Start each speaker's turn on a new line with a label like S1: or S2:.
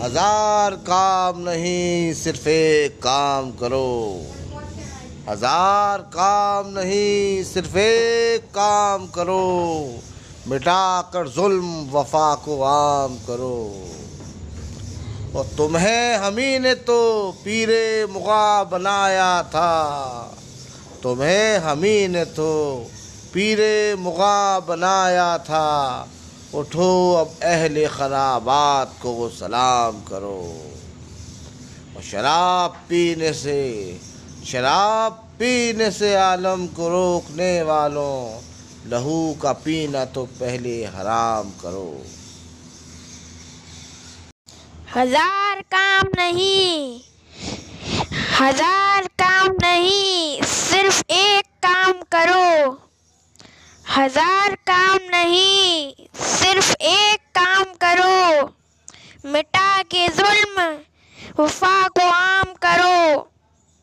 S1: हज़ार काम नहीं, सिर्फ़ एक काम करो। हज़ार काम नहीं, सिर्फ़ एक काम करो। मिटा कर जुल्म, वफा को आम करो। और तुम्हें हमी ने तो पीरे मुगा बनाया था। तुम्हें हमी ने तो पीरे मुगा बनाया था। उठो, अब अहले खराबात को सलाम करो। और शराब पीने से, शराब पीने से आलम को रोकने वालों, लहू का पीना तो पहले हराम करो।
S2: हज़ार काम नहीं, हज़ार काम नहीं, सिर्फ़ एक काम करो। हज़ार काम नहीं सिर्फ़ एक काम करो मिटा के जुल्म वफा को आम